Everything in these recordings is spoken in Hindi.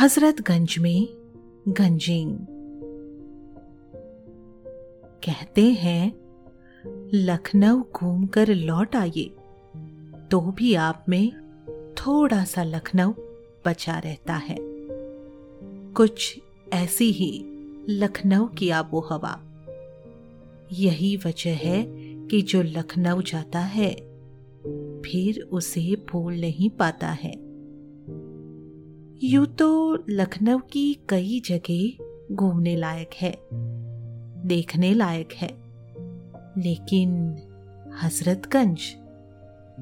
हजरतगंज में गंजिंग कहते हैं, लखनऊ घूमकर लौट आइए। तो भी आप में थोड़ा सा लखनऊ बचा रहता है। कुछ ऐसी ही लखनऊ की आबो हवा यही वजह है कि जो लखनऊ जाता है, फिर उसे भूल नहीं पाता है। यूँ तो लखनऊ की कई जगह घूमने लायक है, देखने लायक है। लेकिन हजरतगंज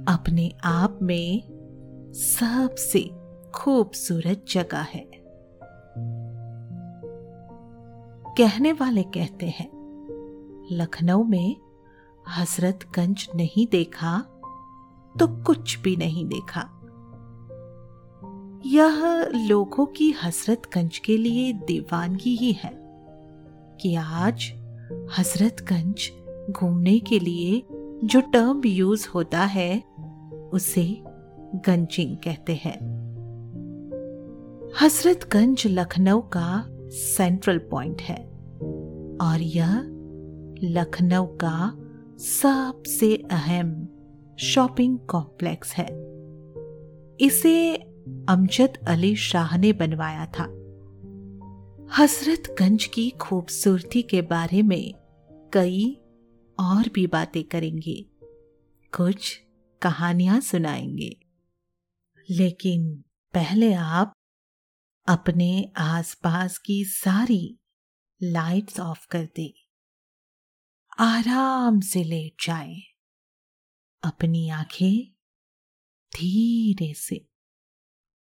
अपने आप में सबसे खूबसूरत जगह है। कहने वाले कहते हैं, लखनऊ में हजरतगंज नहीं देखा तो कुछ भी नहीं देखा। यह लोगों की हजरतगंज के लिए दीवानगी ही है कि आज हजरतगंज घूमने के लिए जो टर्म यूज़ होता है, उसे गंजिंग कहते हैं। हजरतगंज लखनऊ का सेंट्रल पॉइंट है और यह लखनऊ का सबसे अहम शॉपिंग कॉम्प्लेक्स है। इसे अमजद अली शाह ने बनवाया था। हसरतगंज की खूबसूरती के बारे में कई और भी बातें करेंगे, कुछ कहानियाँ सुनाएँगे। लेकिन पहले आप अपने आसपास की सारी लाइट्स ऑफ़ कर दे। आराम से लेट जाए। अपनी आँखें धीरे से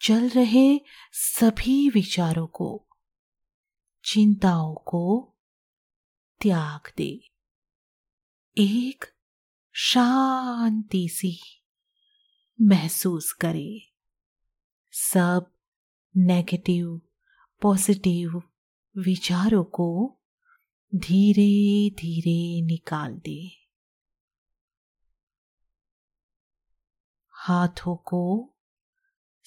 चल रहे सभी विचारों को, चिंताओं को त्याग दे। एक शांति सी महसूस करे। सब नेगेटिव पॉजिटिव विचारों को धीरे धीरे निकाल दे। हाथों को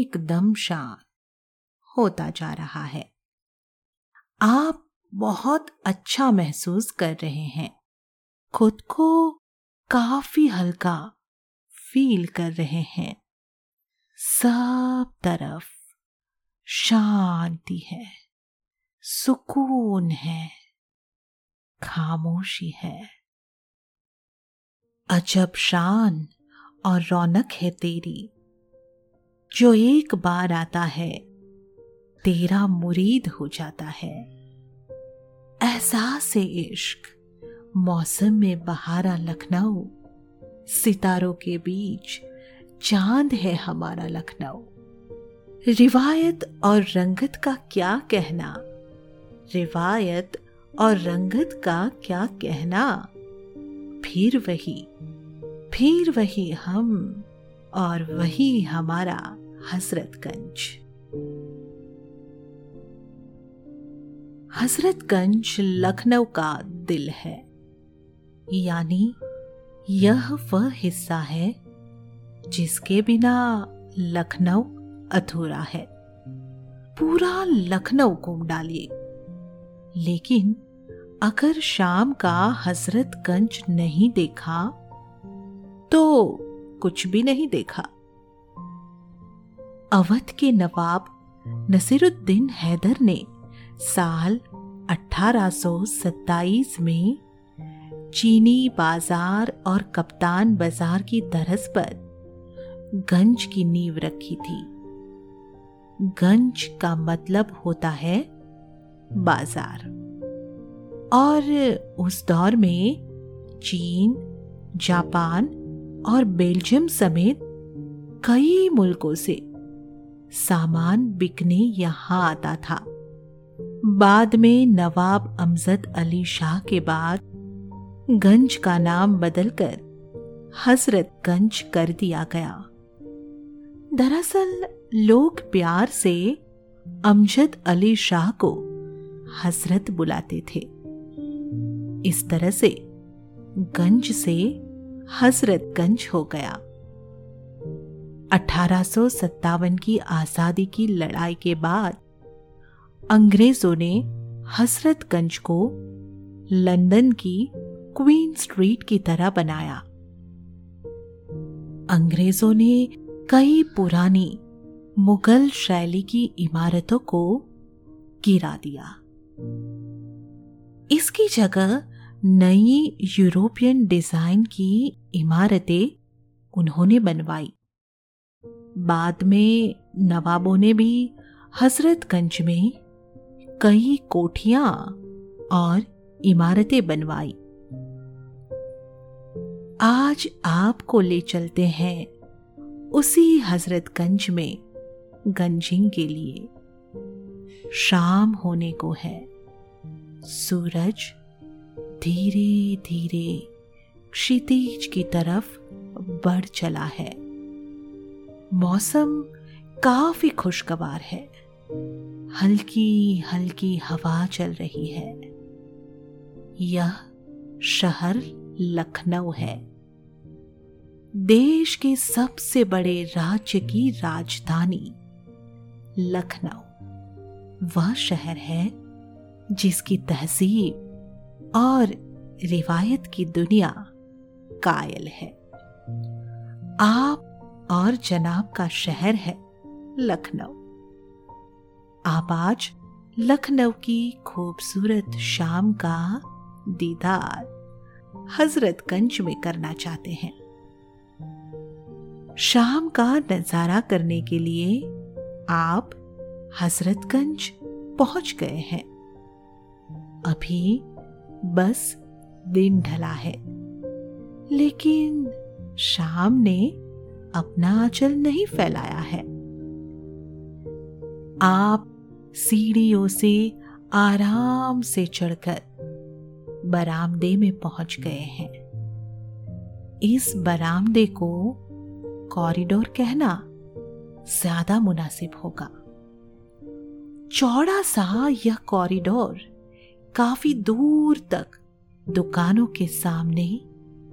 एकदम शांत होता जा रहा है। आप बहुत अच्छा महसूस कर रहे हैं। खुद को काफ़ी हल्का फील कर रहे हैं। सब तरफ़ शांति है, सुकून है, खामोशी है। अजब शान और रौनक है तेरी। जो एक बार आता है, तेरा मुरीद हो जाता है। एहसास इश्क, मौसम में बहारा लखनऊ, सितारों के बीच चाँद है हमारा लखनऊ। रिवायत और रंगत का क्या कहना? रिवायत और रंगत का क्या कहना? फिर वही फिर वही हम और वही हमारा। हजरतगंज। हजरतगंज लखनऊ का दिल है। यानी यह वह हिस्सा है जिसके बिना लखनऊ अधूरा है। पूरा लखनऊ घूम डालिए। लेकिन अगर शाम का हजरतगंज नहीं देखा तो कुछ भी नहीं देखा। अवध के नवाब नसीरुद्दीन हैदर ने साल 1827 में चीनी बाज़ार और कप्तान बाज़ार की तरस पर गंज की नींव रखी थी। गंज का मतलब होता है बाज़ार। और उस दौर में चीन, जापान और बेल्जियम समेत कई मुल्कों से सामान बिकने यहाँ आता था। बाद में नवाब अमजद अली शाह के बाद गंज का नाम बदलकर हजरतगंज कर दिया गया। दरअसल लोग प्यार से अमजद अली शाह को हज़रत बुलाते थे। इस तरह से गंज से हजरतगंज हो गया। अठारह की आज़ादी की लड़ाई के बाद अंग्रेज़ों ने हसरतगंज को लंदन की क्वीन स्ट्रीट की तरह बनाया। अंग्रेज़ों ने कई पुरानी मुगल शैली की इमारतों को गिरा दिया। इसकी जगह नई यूरोपियन डिज़ाइन की इमारतें उन्होंने बनवाई। बाद में नवाबों ने भी हजरतगंज में कई कोठियाँ और इमारतें बनवाई। आज आपको ले चलते हैं उसी हजरतगंज में गंजिंग के लिए। शाम होने को है। सूरज धीरे धीरे क्षितिज की तरफ़ बढ़ चला है। मौसम काफ़ी खुशगवार है। हल्की हल्की हवा चल रही है। यह शहर लखनऊ है। देश के सबसे बड़े राज्य की राजधानी लखनऊ। वह शहर है जिसकी तहजीब और रिवायत की दुनिया कायल है। आप और जनाब का शहर है लखनऊ। आप आज लखनऊ की खूबसूरत शाम का दीदार हजरतगंज में करना चाहते हैं। शाम का नज़ारा करने के लिए आप हजरतगंज पहुँच गए हैं। अभी बस दिन ढला है, लेकिन शाम ने अपना आंचल नहीं फैलाया है। आप सीढ़ियों से आराम से चढ़कर बरामदे में पहुँच गए हैं। इस बरामदे को कॉरिडोर कहना ज़्यादा मुनासिब होगा। चौड़ा सा यह कॉरिडोर काफ़ी दूर तक दुकानों के सामने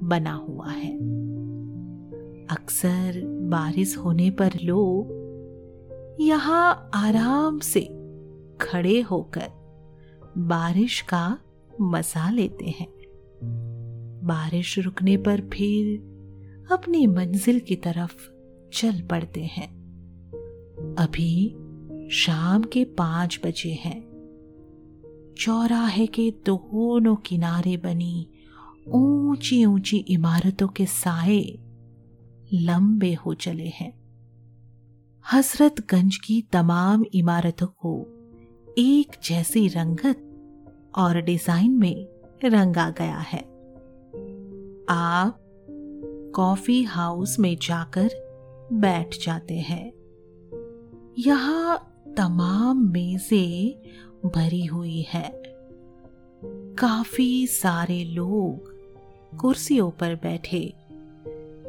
बना हुआ है। अक्सर बारिश होने पर लोग यहाँ आराम से खड़े होकर बारिश का मज़ा लेते हैं। बारिश रुकने पर फिर अपनी मंजिल की तरफ़ चल पड़ते हैं। अभी शाम के पाँच बजे हैं। चौराहे के दोनों किनारे बनी ऊँची ऊँची इमारतों के साए लंबे हो चले हैं। हसरतगंज की तमाम इमारतों को एक जैसी रंगत और डिज़ाइन में रंगा गया है। आप कॉफ़ी हाउस में जाकर बैठ जाते हैं। यहाँ तमाम मेजें भरी हुई है। काफ़ी सारे लोग कुर्सियों पर बैठे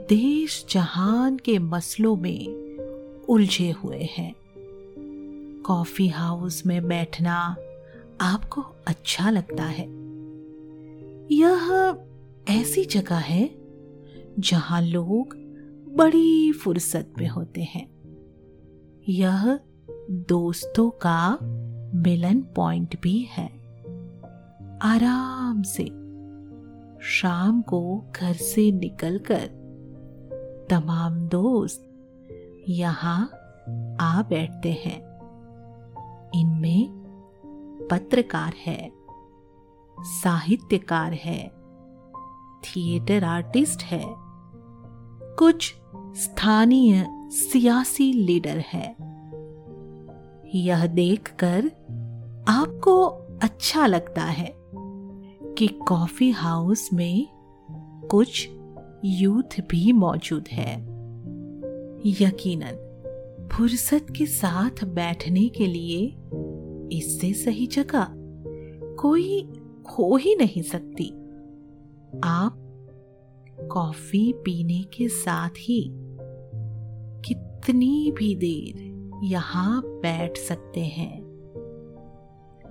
देश जहान के मसलों में उलझे हुए हैं। कॉफ़ी हाउस में बैठना आपको अच्छा लगता है। यह ऐसी जगह है जहाँ लोग बड़ी फुर्सत में होते हैं। यह दोस्तों का मिलन पॉइंट भी है। आराम से शाम को घर से निकलकर तमाम दोस्त यहाँ आ बैठते हैं। इनमें पत्रकार है, साहित्यकार है, थिएटर आर्टिस्ट है, कुछ स्थानीय सियासी लीडर है। यह देखकर आपको अच्छा लगता है कि कॉफ़ी हाउस में कुछ यूथ भी मौजूद है। यकीनन, फुर्सत के साथ बैठने के लिए इससे सही जगह कोई खो ही नहीं सकती। आप कॉफ़ी पीने के साथ ही कितनी भी देर यहाँ बैठ सकते हैं।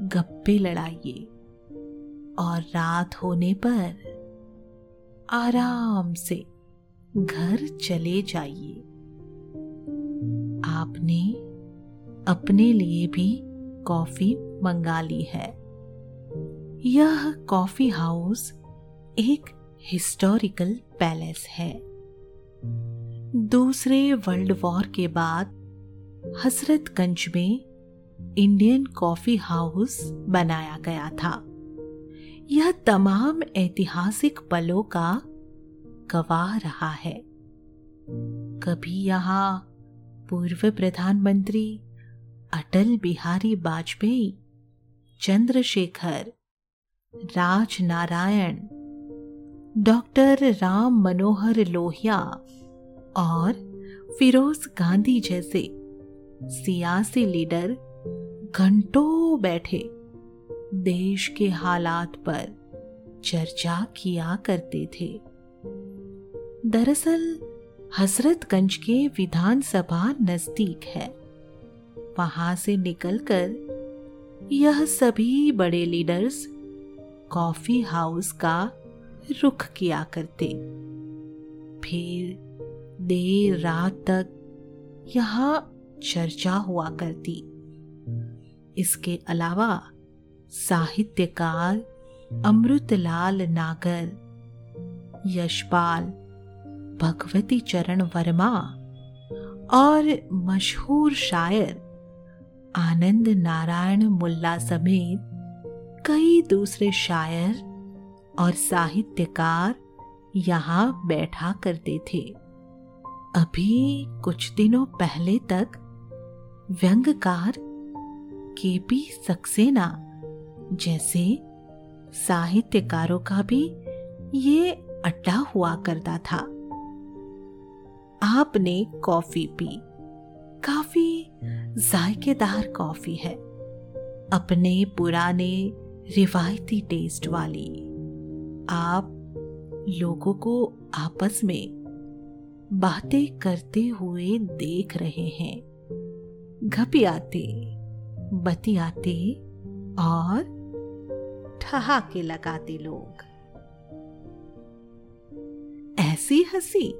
गप्पे लड़ाइए और रात होने पर आराम से घर चले जाइए। आपने अपने लिए भी कॉफ़ी मंगा ली है। यह कॉफ़ी हाउस एक हिस्टोरिकल पैलेस है। दूसरे वर्ल्ड वॉर के बाद हसरतगंज में इंडियन कॉफ़ी हाउस बनाया गया था। यह तमाम ऐतिहासिक पलों का गवाह रहा है। कभी यहाँ पूर्व प्रधानमंत्री अटल बिहारी वाजपेयी, चंद्रशेखर राज नारायण डॉक्टर राम मनोहर लोहिया और फिरोज गांधी जैसे सियासी लीडर घंटों बैठे देश के हालात पर चर्चा किया करते थे। दरअसल हसरतगंज के विधानसभा नज़दीक है। वहाँ से निकलकर यह सभी बड़े लीडर्स कॉफ़ी हाउस का रुख किया करते। फिर देर रात तक यहाँ चर्चा हुआ करती। इसके अलावा साहित्यकार अमृतलाल नागर, यशपाल, भगवती चरण वर्मा और मशहूर शायर आनंद नारायण मुल्ला समेत कई दूसरे शायर और साहित्यकार यहाँ बैठा करते थे। अभी कुछ दिनों पहले तक व्यंगकार केपी सक्सेना जैसे साहित्यकारों का भी ये अड्डा हुआ करता था। आपने कॉफ़ी पी। काफ़ी जायकेदार कॉफ़ी है। अपने पुराने रिवायती टेस्ट वाली। आप लोगों को आपस में बातें करते हुए देख रहे हैं। घपियाते बतियाते और ठहाके लगाते लोग। ऐसी हँसी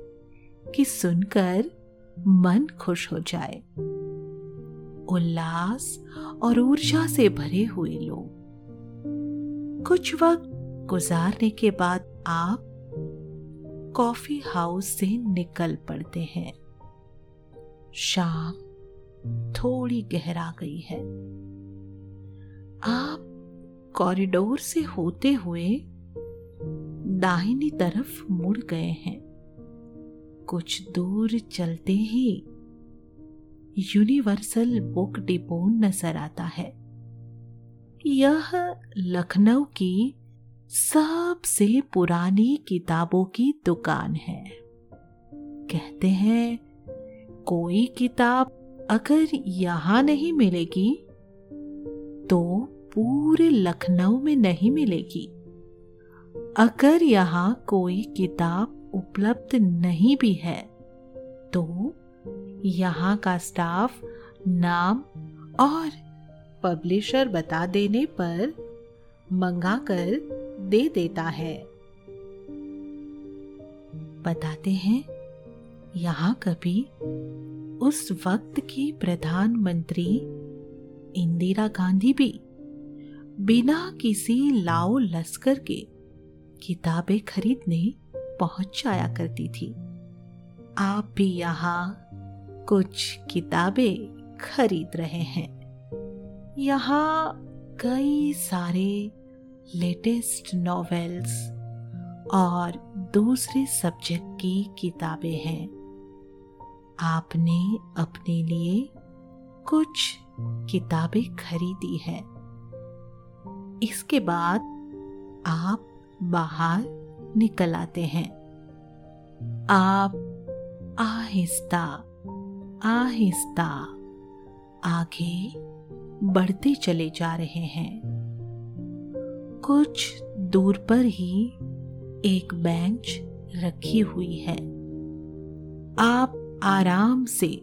कि सुनकर मन खुश हो जाए। उल्लास और ऊर्जा से भरे हुए लोग। कुछ वक्त गुजारने के बाद आप कॉफ़ी हाउस से निकल पड़ते हैं। शाम थोड़ी गहरा गई है। आप कॉरिडोर से होते हुए दाहिनी तरफ़ मुड़ गए हैं। कुछ दूर चलते ही यूनिवर्सल बुक डिपो नज़र आता है। यह लखनऊ की सबसे पुरानी किताबों की दुकान है। कहते हैं, कोई किताब अगर यहाँ नहीं मिलेगी पूरे लखनऊ में नहीं मिलेगी। अगर यहाँ कोई किताब उपलब्ध नहीं भी है तो यहाँ का स्टाफ नाम और पब्लिशर बता देने पर मंगा कर दे देता है। बताते हैं, यहाँ कभी उस वक्त की प्रधानमंत्री इंदिरा गांधी भी बिना किसी लाओ लश्कर के किताबें खरीदने पहुँच जाया करती थी। आप भी यहाँ कुछ किताबें खरीद रहे हैं। यहाँ कई सारे लेटेस्ट नॉवेल्स और दूसरे सब्जेक्ट की किताबें हैं। आपने अपने लिए कुछ किताबें खरीदी है। इसके बाद आप बाहर निकल आते हैं। आप आहिस्ता आहिस्ता आगे बढ़ते चले जा रहे हैं। कुछ दूर पर ही एक बेंच रखी हुई है। आप आराम से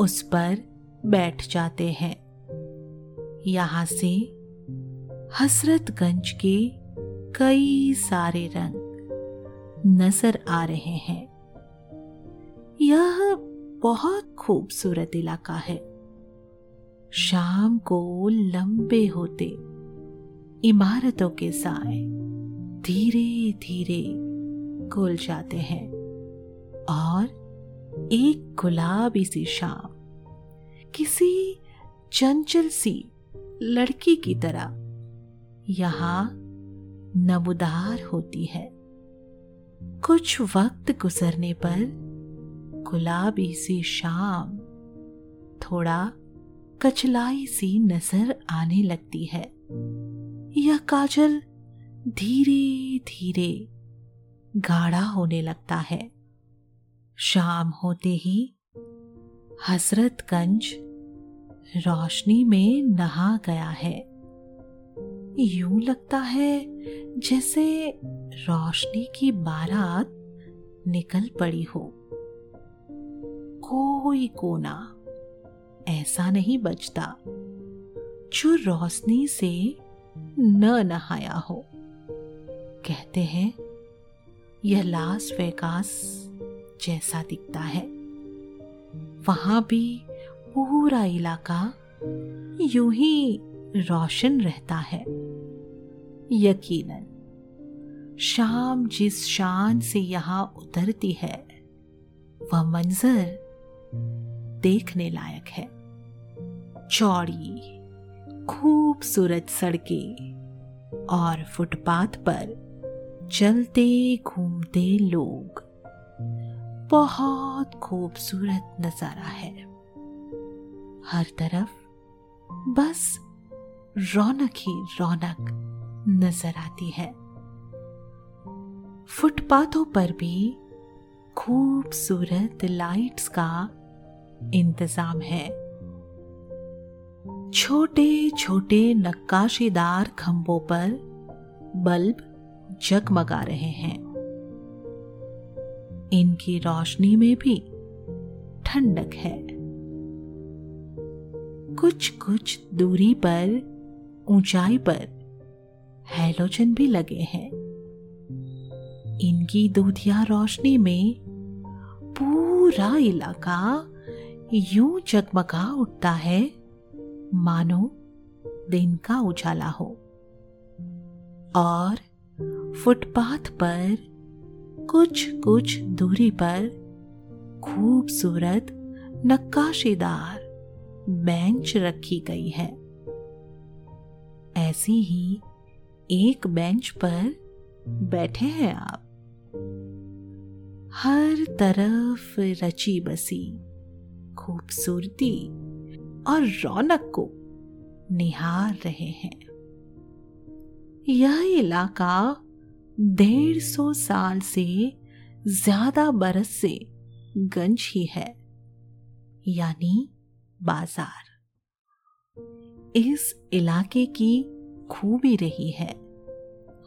उस पर बैठ जाते हैं। यहाँ से हसरतगंज के कई सारे रंग नज़र आ रहे हैं। यह बहुत खूबसूरत इलाका है। शाम को लंबे होते इमारतों के साए धीरे धीरे खुल जाते हैं और एक गुलाबी सी शाम किसी चंचल सी लड़की की तरह यहाँ नमुदार होती है। कुछ वक्त गुजरने पर गुलाबी सी शाम थोड़ा कचलाई सी नज़र आने लगती है। यह काजल धीरे धीरे गाढ़ा होने लगता है। शाम होते ही हजरतगंज रोशनी में नहा गया है। यूँ लगता है जैसे रोशनी की बारात निकल पड़ी हो। कोई कोना ऐसा नहीं बचता जो रोशनी से न नहाया हो। कहते हैं, यह लास वेगास जैसा दिखता है। वहाँ भी पूरा इलाका यूँ ही रोशन रहता है। यकीनन, शाम जिस शान से यहाँ उतरती है, वह मंजर देखने लायक है। चौड़ी, खूबसूरत सड़कें और फुटपाथ पर चलते घूमते लोग, बहुत खूबसूरत नज़ारा है। हर तरफ़ बस रौनक ही रौनक नज़र आती है। फुटपाथों पर भी खूबसूरत लाइट्स का इंतज़ाम है। छोटे छोटे नक्काशीदार खंभों पर बल्ब जगमगा रहे हैं। इनकी रोशनी में भी ठंडक है। कुछ कुछ दूरी पर ऊंचाई पर हैलोजन भी लगे हैं। इनकी दूधिया रोशनी में पूरा इलाका यूँ जगमगा उठता है, मानो दिन का उजाला हो। और फुटपाथ पर कुछ कुछ दूरी पर खूबसूरत नक्काशीदार बेंच रखी गई है। ऐसी ही एक बेंच पर बैठे हैं आप। हर तरफ़ रची बसी, खूबसूरती और रौनक को निहार रहे हैं। यह इलाका डेढ़ सौ साल से ज़्यादा बरस से गंज ही है, यानी बाज़ार। इस इलाके की खूबी रही है।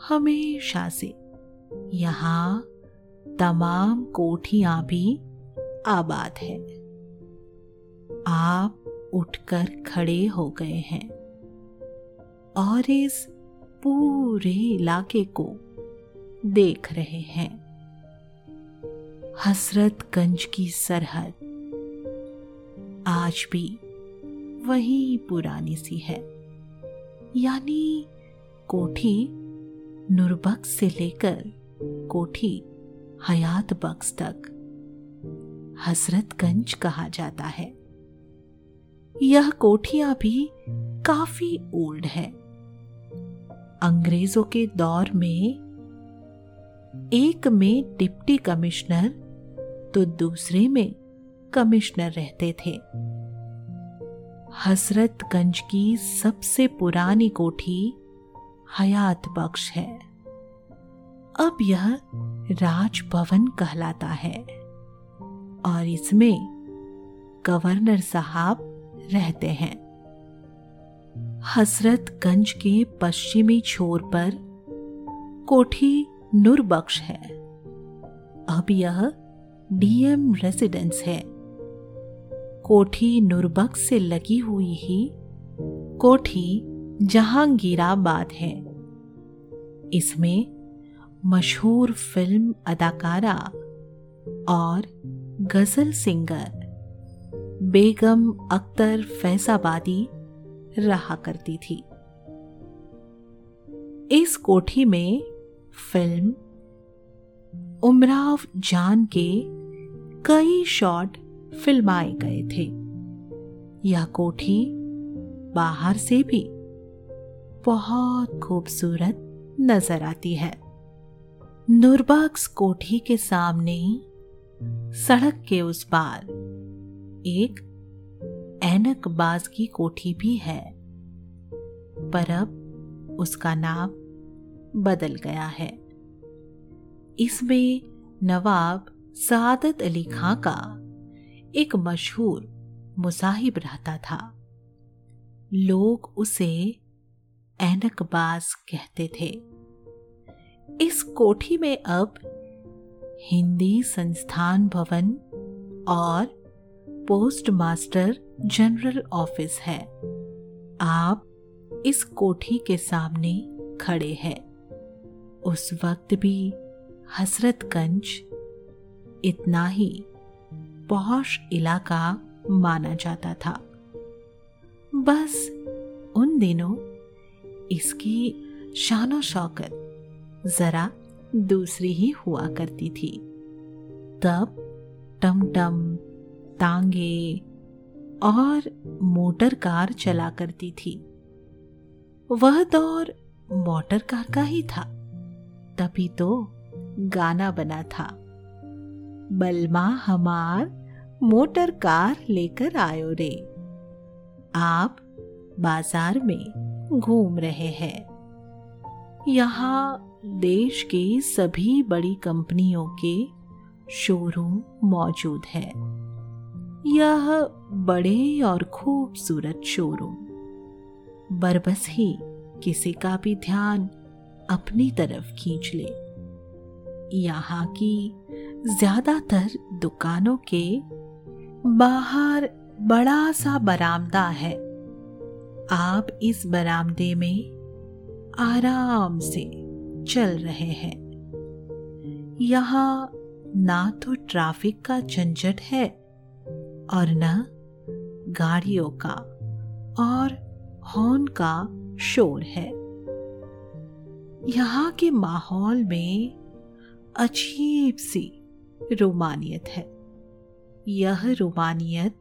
हमेशा से यहाँ तमाम कोठियाँ भी आबाद है। आप उठकर खड़े हो गए हैं और इस पूरे इलाके को देख रहे हैं। हसरतगंज की सरहद आज भी वही पुरानी सी है। यानी कोठी नुरबक्स से लेकर कोठी हयात बक्स तक हसरतगंज कहा जाता है। यह कोठियाँ भी काफ़ी ओल्ड है। अंग्रेज़ों के दौर में एक में डिप्टी कमिश्नर तो दूसरे में कमिश्नर रहते थे। हसरतगंज की सबसे पुरानी कोठी हयात बख्श है। अब यह राजभवन कहलाता है और इसमें गवर्नर साहब रहते हैं। हसरतगंज के पश्चिमी छोर पर कोठी नूरबख्श है। अब यह डीएम रेसिडेंस है। कोठी नूरबख्श से लगी हुई ही, कोठी जहांगीराबाद है। इसमें मशहूर फ़िल्म अदाकारा और गज़ल सिंगर बेगम अख्तर फैजाबादी रहा करती थी। इस कोठी में फ़िल्म उमराव जान के कई शॉट फिल्माए गए थे। यह कोठी बाहर से भी बहुत खूबसूरत नज़र आती है। नुरबक्स कोठी के सामने सड़क के उस पार एक ऐनक बाज की कोठी भी है। पर अब उसका नाम बदल गया है। इसमें नवाब सादत अली खां का एक मशहूर मुसाहिब रहता था। लोग उसे ऐनकबाज कहते थे। इस कोठी में अब हिंदी संस्थान भवन और पोस्ट मास्टर जनरल ऑफ़िस है। आप इस कोठी के सामने खड़े हैं। उस वक्त भी हसरतगंज इतना ही पौश इलाका माना जाता था। बस उन दिनों इसकी शानो शौकत जरा दूसरी ही हुआ करती थी। तब टमटम, तांगे और मोटर कार चला करती थी। वह दौर मोटर कार का ही था, तभी तो गाना बना था। बलमा हमार मोटर कार लेकर आयो रे। आप बाज़ार में घूम रहे हैं। यहाँ देश के सभी बड़ी कंपनियों के शोरूम मौजूद है। यह बड़े और खूबसूरत शोरूम। बरबस ही किसी का भी ध्यान अपनी तरफ़ खींच ले। यहाँ की ज़्यादातर दुकानों के बाहर बड़ा सा बरामदा है। आप इस बरामदे में आराम से चल रहे हैं। यहाँ ना तो ट्रैफ़िक का झंझट है और न गाड़ियों का और हॉर्न का शोर है। यहाँ के माहौल में अजीब सी रोमानियत है। यह रोमानियत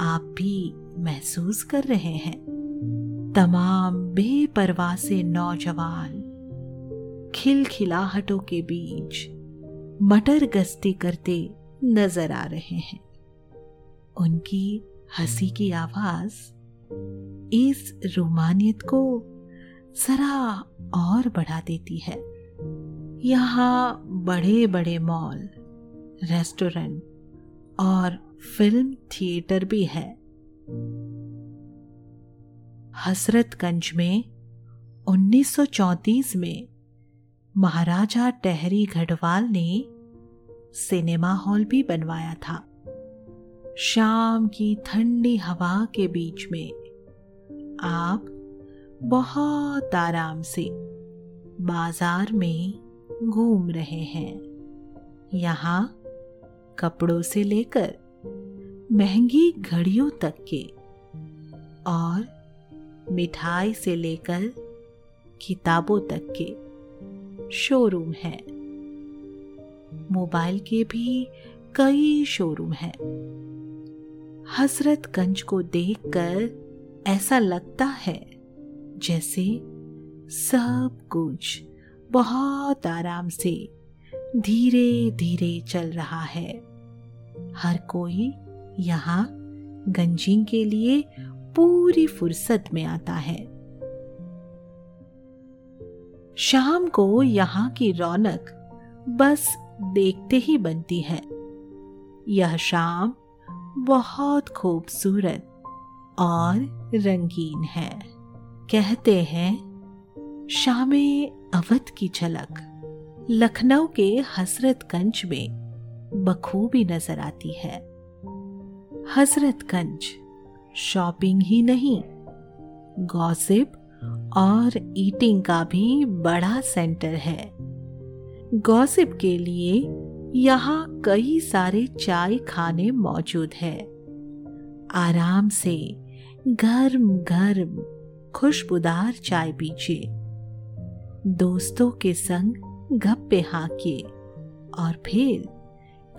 आप भी महसूस कर रहे हैं। तमाम बेपरवाह से नौजवान खिलखिलाहटों के बीच मटर गश्ती करते नज़र आ रहे हैं। उनकी हँसी की आवाज़ इस रोमानियत को जरा और बढ़ा देती है। यहाँ बड़े बड़े मॉल, रेस्टोरेंट और फ़िल्म थिएटर भी है। हसरतगंज में 1934 में महाराजा टहरी गढ़वाल ने सिनेमा हॉल भी बनवाया था। शाम की ठंडी हवा के बीच में आप बहुत आराम से बाज़ार में घूम रहे हैं। यहाँ कपड़ों से लेकर महँगी घड़ियों तक के और मिठाई से लेकर किताबों तक के शोरूम है। मोबाइल के भी कई शोरूम हैं। हसरतगंज को देखकर ऐसा लगता है जैसे सब कुछ बहुत आराम से धीरे धीरे चल रहा है। हर कोई यहाँ गंजिंग के लिए पूरी फुर्सत में आता है। शाम को यहाँ की रौनक बस देखते ही बनती है। यह शाम बहुत खूबसूरत और रंगीन है। कहते हैं, शाम अवध की झलक, लखनऊ के हसरतगंज में। बखूबी नज़र आती है। हजरतगंज शॉपिंग ही नहीं गॉसिप और ईटिंग का भी बड़ा सेंटर है। गॉसिप के लिए यहाँ कई सारे चाय खाने मौजूद है। आराम से गर्म गर्म खुशबूदार चाय पीजिए। दोस्तों के संग गप्पे हाकिए और फिर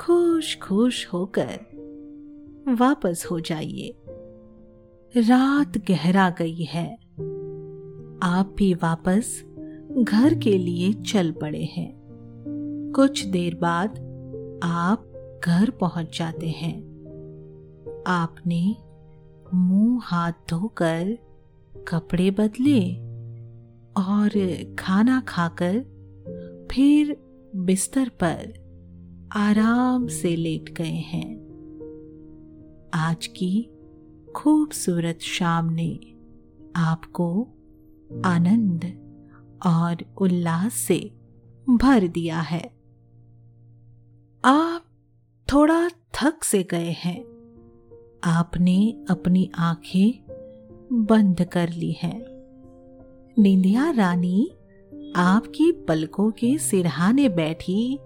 खुश खुश होकर वापस हो जाइए। रात गहरा गई है। आप भी वापस घर के लिए चल पड़े हैं। कुछ देर बाद आप घर पहुँच जाते हैं। आपने मुँह हाथ धोकर कपड़े बदले और खाना खाकर फिर बिस्तर पर आराम से लेट गए हैं। आज की खूबसूरत शाम ने आपको आनंद और उल्लास से भर दिया है। आप थोड़ा थक से गए हैं। आपने अपनी आँखें बंद कर ली हैं। निंदिया रानी आपकी पलकों के सिरहाने बैठी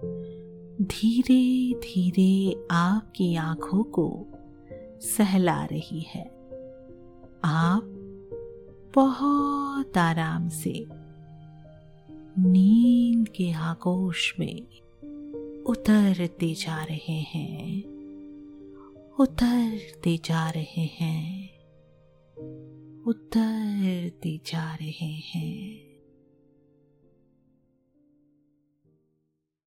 धीरे धीरे आपकी आँखों को सहला रही है। आप बहुत आराम से नींद के आगोश में उतरते जा रहे हैं, उतरते जा रहे हैं, उतरते जा रहे हैं।